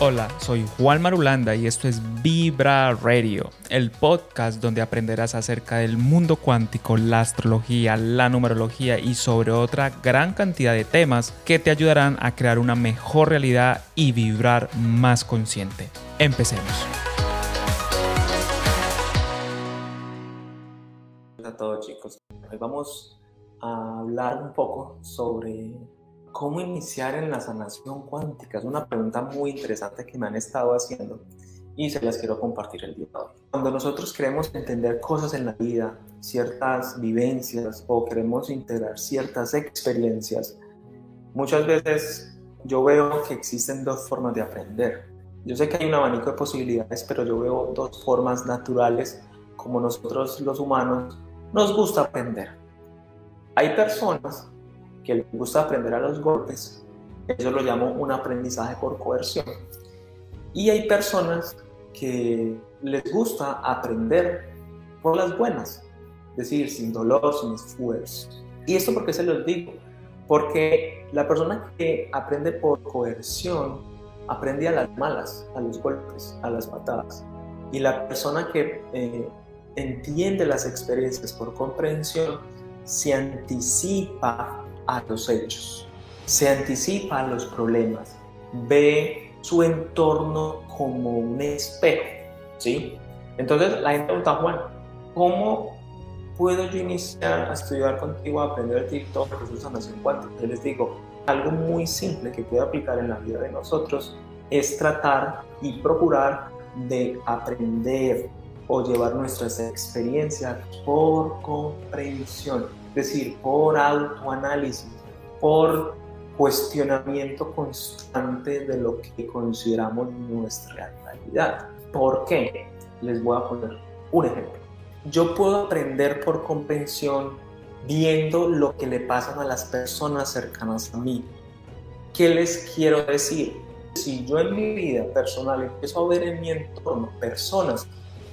Hola, soy Juan Marulanda y esto es Vibra Radio, el podcast donde aprenderás acerca del mundo cuántico, la astrología, la numerología y sobre otra gran cantidad de temas que te ayudarán a crear una mejor realidad y vibrar más consciente. Empecemos. Hola a todos chicos, hoy vamos a hablar un poco sobre ¿Cómo iniciar en la sanación cuántica? Es una pregunta muy interesante que me han estado haciendo y se las quiero compartir el día de hoy. Cuando nosotros queremos entender cosas en la vida, ciertas vivencias o queremos integrar ciertas experiencias, muchas veces yo veo que existen dos formas de aprender. Yo sé que hay un abanico de posibilidades, pero yo veo dos formas naturales como nosotros los humanos nos gusta aprender. Hay personas que le gusta aprender a los golpes, eso lo llamo un aprendizaje por coerción. Y hay personas que les gusta aprender por las buenas, es decir, sin dolor, sin esfuerzo. ¿Y esto por qué se los digo? Porque la persona que aprende por coerción aprende a las malas, a los golpes, a las patadas. Y la persona que eh, entiende las experiencias por comprensión se anticipa a los hechos, se anticipa a los problemas, ve su entorno como un espejo, ¿sí? Entonces la gente pregunta, Juan, ¿cómo puedo yo iniciar a estudiar contigo, a aprender TikTok, proceso sanación cuántica? Yo les digo, algo muy simple que puede aplicar en la vida de nosotros es tratar y procurar de aprender o llevar nuestras experiencias por comprensión es decir, por autoanálisis, por cuestionamiento constante de lo que consideramos nuestra realidad. ¿Por qué? Les voy a poner un ejemplo. Yo puedo aprender por comprensión viendo lo que le pasan a las personas cercanas a mí. ¿Qué les quiero decir? Si yo en mi vida personal empiezo a ver en mi entorno personas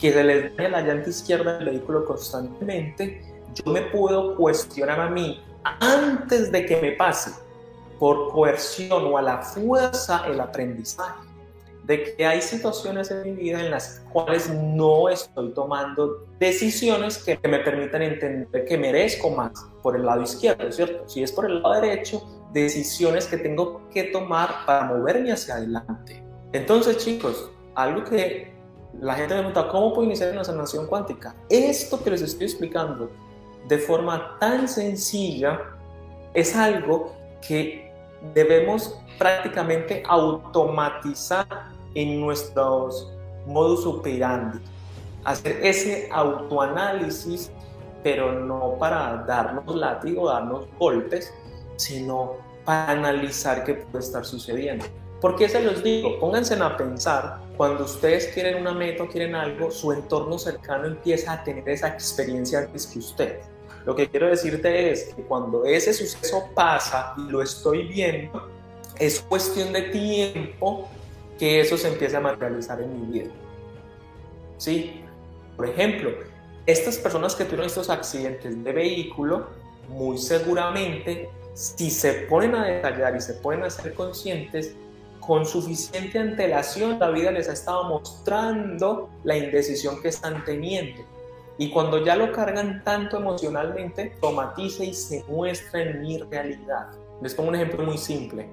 que se les daña la llanta izquierda del vehículo constantemente, yo me puedo cuestionar a mí antes de que me pase por coerción o a la fuerza el aprendizaje de que hay situaciones en mi vida en las cuales no estoy tomando decisiones que me permitan entender que merezco más por el lado izquierdo, ¿cierto? Si es por el lado derecho, decisiones que tengo que tomar para moverme hacia adelante. Entonces, chicos, algo que la gente me pregunta, ¿cómo puedo iniciar una sanación cuántica? Esto que les estoy explicando de forma tan sencilla es algo que debemos prácticamente automatizar en nuestros modus operandi. Hacer ese autoanálisis, pero no para darnos látigo, darnos golpes, sino para analizar qué puede estar sucediendo. ¿Por qué se los digo? Pónganse a pensar, cuando ustedes quieren una meta o quieren algo, su entorno cercano empieza a tener esa experiencia antes que ustedes. Lo que quiero decirte es que cuando ese suceso pasa y lo estoy viendo, es cuestión de tiempo que eso se empiece a materializar en mi vida. ¿Sí? Por ejemplo, estas personas que tuvieron estos accidentes de vehículo, muy seguramente, si se ponen a detallar y se ponen a ser conscientes, con suficiente antelación la vida les ha estado mostrando la indecisión que están teniendo y cuando ya lo cargan tanto emocionalmente, tomatiza y se muestra en mi realidad. Les pongo un ejemplo muy simple.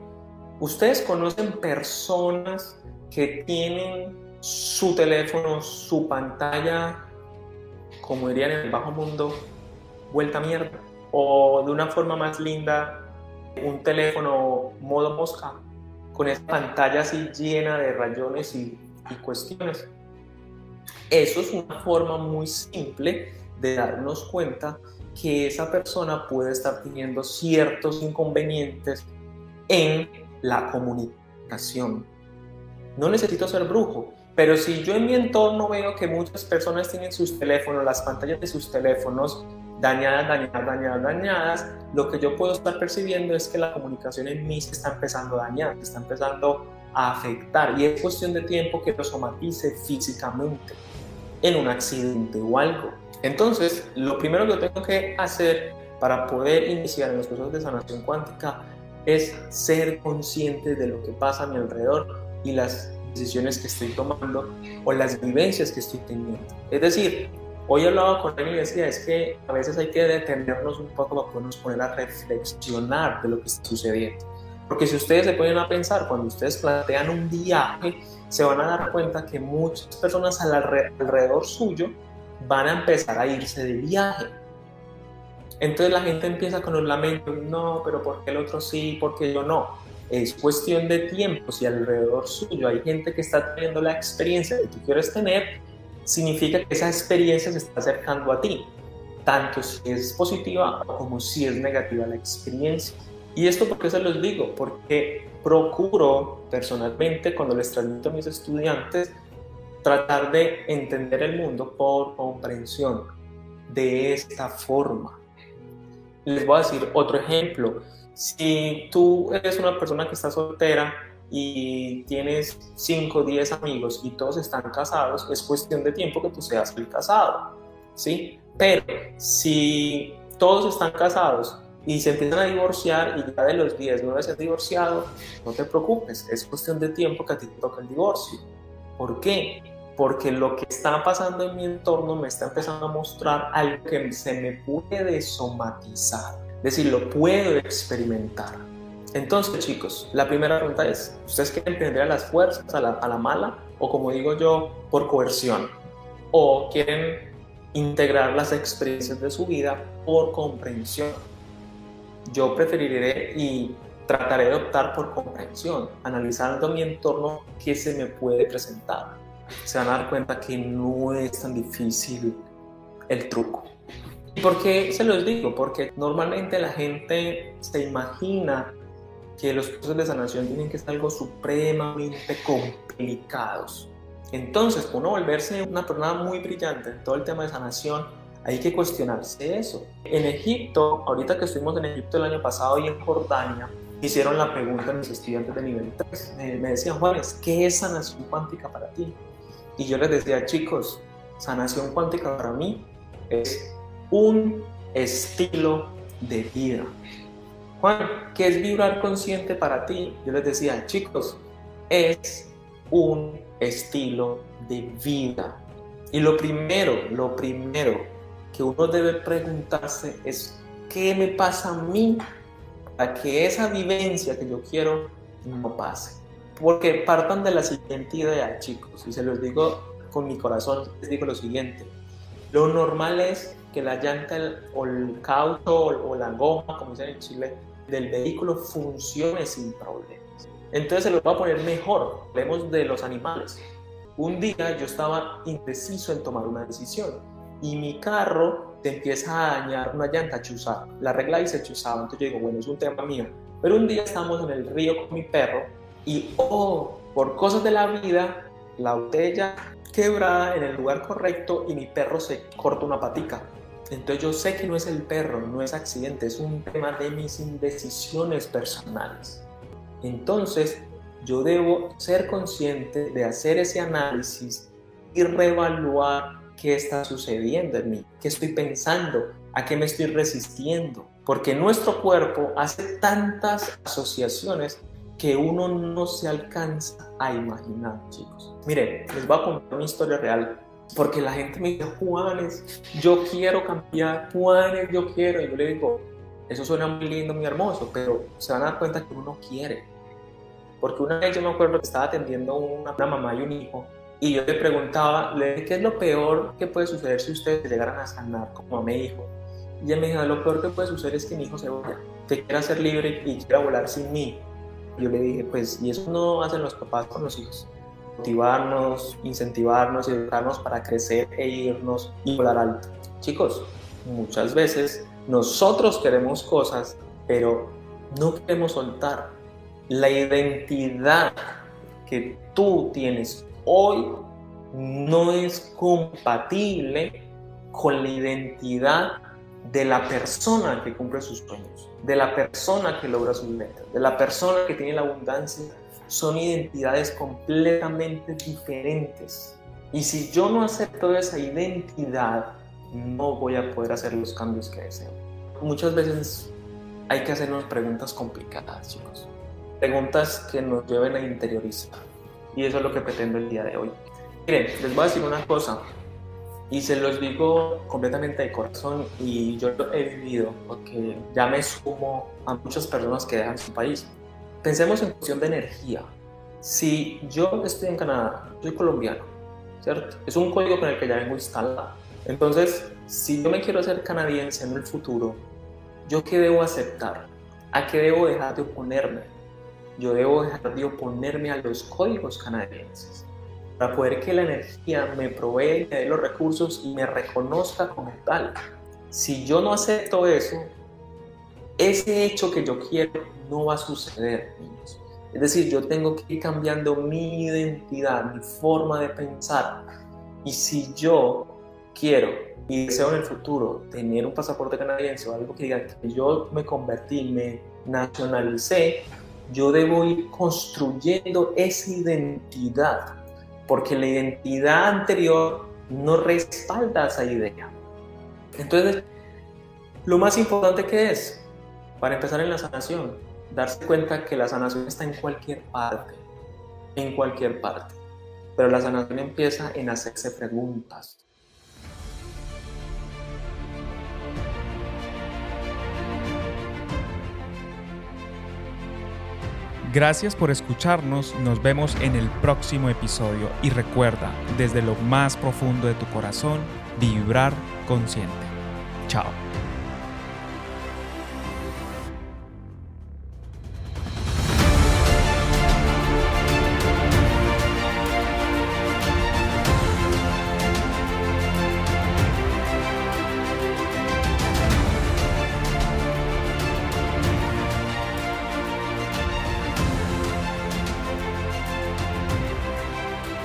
Ustedes conocen personas que tienen su teléfono, su pantalla, como dirían en el bajo mundo, vuelta a mierda. O de una forma más linda, un teléfono modo mosca, con esa pantalla así llena de rayones y, y cuestiones. Eso es una forma muy simple de darnos cuenta que esa persona puede estar teniendo ciertos inconvenientes en la comunicación. No necesito ser brujo, pero si yo en mi entorno veo que muchas personas tienen sus teléfonos, las pantallas de sus teléfonos dañadas, dañadas, dañadas, dañadas, lo que yo puedo estar percibiendo es que la comunicación en mí se está empezando a dañar, se está empezando a afectar y es cuestión de tiempo que lo somatice físicamente en un accidente o algo. Entonces, lo primero que tengo que hacer para poder iniciar en los procesos de sanación cuántica es ser consciente de lo que pasa a mi alrededor y las decisiones que estoy tomando o las vivencias que estoy teniendo. Es decir, hoy hablaba con él y decía, es que a veces hay que detenernos un poco para podernos poner a reflexionar de lo que está sucediendo. Porque si ustedes se ponen a pensar, cuando ustedes plantean un viaje, se van a dar cuenta que muchas personas alrededor suyo van a empezar a irse de viaje. Entonces la gente empieza con los lamentos, no, pero ¿por qué el otro sí, por qué yo no? Es cuestión de tiempo. Si alrededor suyo hay gente que está teniendo la experiencia que tú quieres tener, significa que esa experiencia se está acercando a ti, tanto si es positiva como si es negativa la experiencia. ¿Y esto por qué se los digo? Porque procuro personalmente cuando les transmito a mis estudiantes tratar de entender el mundo por comprensión de esta forma. Les voy a decir otro ejemplo. Si tú eres una persona que está soltera y tienes 5 o 10 amigos y todos están casados, es cuestión de tiempo que tú seas el casado, ¿sí? Pero si todos están casados y se empiezan a divorciar y ya de los 10 no se divorciado, no te preocupes, es cuestión de tiempo que a ti te toca el divorcio. ¿Por qué? Porque lo que está pasando en mi entorno me está empezando a mostrar algo que se me puede somatizar, es decir, lo puedo experimentar. Entonces, chicos, la primera pregunta es, ¿ustedes quieren tener a las fuerzas, a la, a la mala, o como digo yo, por coerción? ¿O quieren integrar las experiencias de su vida por comprensión? yo preferiré y trataré de optar por comprensión, analizando mi entorno que se me puede presentar. Se van a dar cuenta que no es tan difícil el truco. ¿Y por qué se los digo? Porque normalmente la gente se imagina que los procesos de sanación tienen que ser algo supremamente complicados. Entonces, uno volverse una persona muy brillante en todo el tema de sanación, hay que cuestionarse eso. En Egipto, ahorita que estuvimos en Egipto el año pasado y en Jordania, hicieron la pregunta a mis estudiantes de nivel 3. Me, decían, Juanes, ¿qué es sanación cuántica para ti? Y yo les decía, chicos, sanación cuántica para mí es un estilo de vida. Juan, ¿qué es vibrar consciente para ti? Yo les decía, chicos, es un estilo de vida. Y lo primero, lo primero que uno debe preguntarse es, ¿qué me pasa a mí para que esa vivencia que yo quiero no pase? Porque partan de la siguiente idea, chicos, y se los digo con mi corazón, les digo lo siguiente. Lo normal es que la llanta o el caucho o la goma, como dicen en Chile, del vehículo funcione sin problemas. Entonces se lo voy a poner mejor. Hablemos de los animales. Un día yo estaba indeciso en tomar una decisión y mi carro te empieza a dañar una llanta chuzada. La regla dice chuzada, entonces yo digo, bueno, es un tema mío. Pero un día estamos en el río con mi perro y, oh, por cosas de la vida, la botella quebrada en el lugar correcto y mi perro se corta una patica. Entonces yo sé que no es el perro, no es accidente, es un tema de mis indecisiones personales. Entonces yo debo ser consciente de hacer ese análisis y reevaluar qué está sucediendo en mí, qué estoy pensando, a qué me estoy resistiendo. Porque nuestro cuerpo hace tantas asociaciones que uno no se alcanza a imaginar, chicos. Miren, les voy a contar una historia real. Porque la gente me dice, Juanes, yo quiero cambiar, Juanes, yo quiero. Y yo le digo, eso suena muy lindo, muy hermoso, pero se van a dar cuenta que uno quiere. Porque una vez yo me acuerdo que estaba atendiendo una, una mamá y un hijo y yo le preguntaba, ¿qué es lo peor que puede suceder si ustedes llegaran a sanar como me dijo? Y ella me dijo, lo peor que puede suceder es que mi hijo se vaya, que quiera ser libre y quiera volar sin mí. Yo le dije, pues, y eso no hacen los papás con los hijos. Motivarnos, incentivarnos, educarnos para crecer e irnos y volar alto. Chicos, muchas veces nosotros queremos cosas, pero no queremos soltar la identidad que tú tienes hoy no es compatible con la identidad de la persona que cumple sus sueños, de la persona que logra sus metas, de la persona que tiene la abundancia. Son identidades completamente diferentes. Y si yo no acepto esa identidad, no voy a poder hacer los cambios que deseo. Muchas veces hay que hacernos preguntas complicadas, chicos. Preguntas que nos lleven a interiorizar Y eso es lo que pretendo el día de hoy. Miren, les voy a decir una cosa, y se los digo completamente de corazón, y yo lo he vivido, porque ya me sumo a muchas personas que dejan su país. Pensemos en cuestión de energía. Si yo estoy en Canadá, soy colombiano, ¿cierto? Es un código con el que ya vengo instalado. Entonces, si yo me quiero hacer canadiense en el futuro, ¿yo qué debo aceptar? ¿A qué debo dejar de oponerme? Yo debo dejar de oponerme a los códigos canadienses para poder que la energía me provee, me dé los recursos y me reconozca como tal. Si yo no acepto eso, ese hecho que yo quiero no va a suceder, niños. Es decir, yo tengo que ir cambiando mi identidad, mi forma de pensar. Y si yo quiero y deseo en el futuro tener un pasaporte canadiense o algo que diga que yo me convertí, me nacionalicé, yo debo ir construyendo esa identidad, porque la identidad anterior no respalda esa idea. Entonces, lo más importante que es, para empezar en la sanación, darse cuenta que la sanación está en cualquier parte, en cualquier parte. Pero la sanación empieza en hacerse preguntas. Gracias por escucharnos, nos vemos en el próximo episodio y recuerda, desde lo más profundo de tu corazón, vibrar consciente. Chao.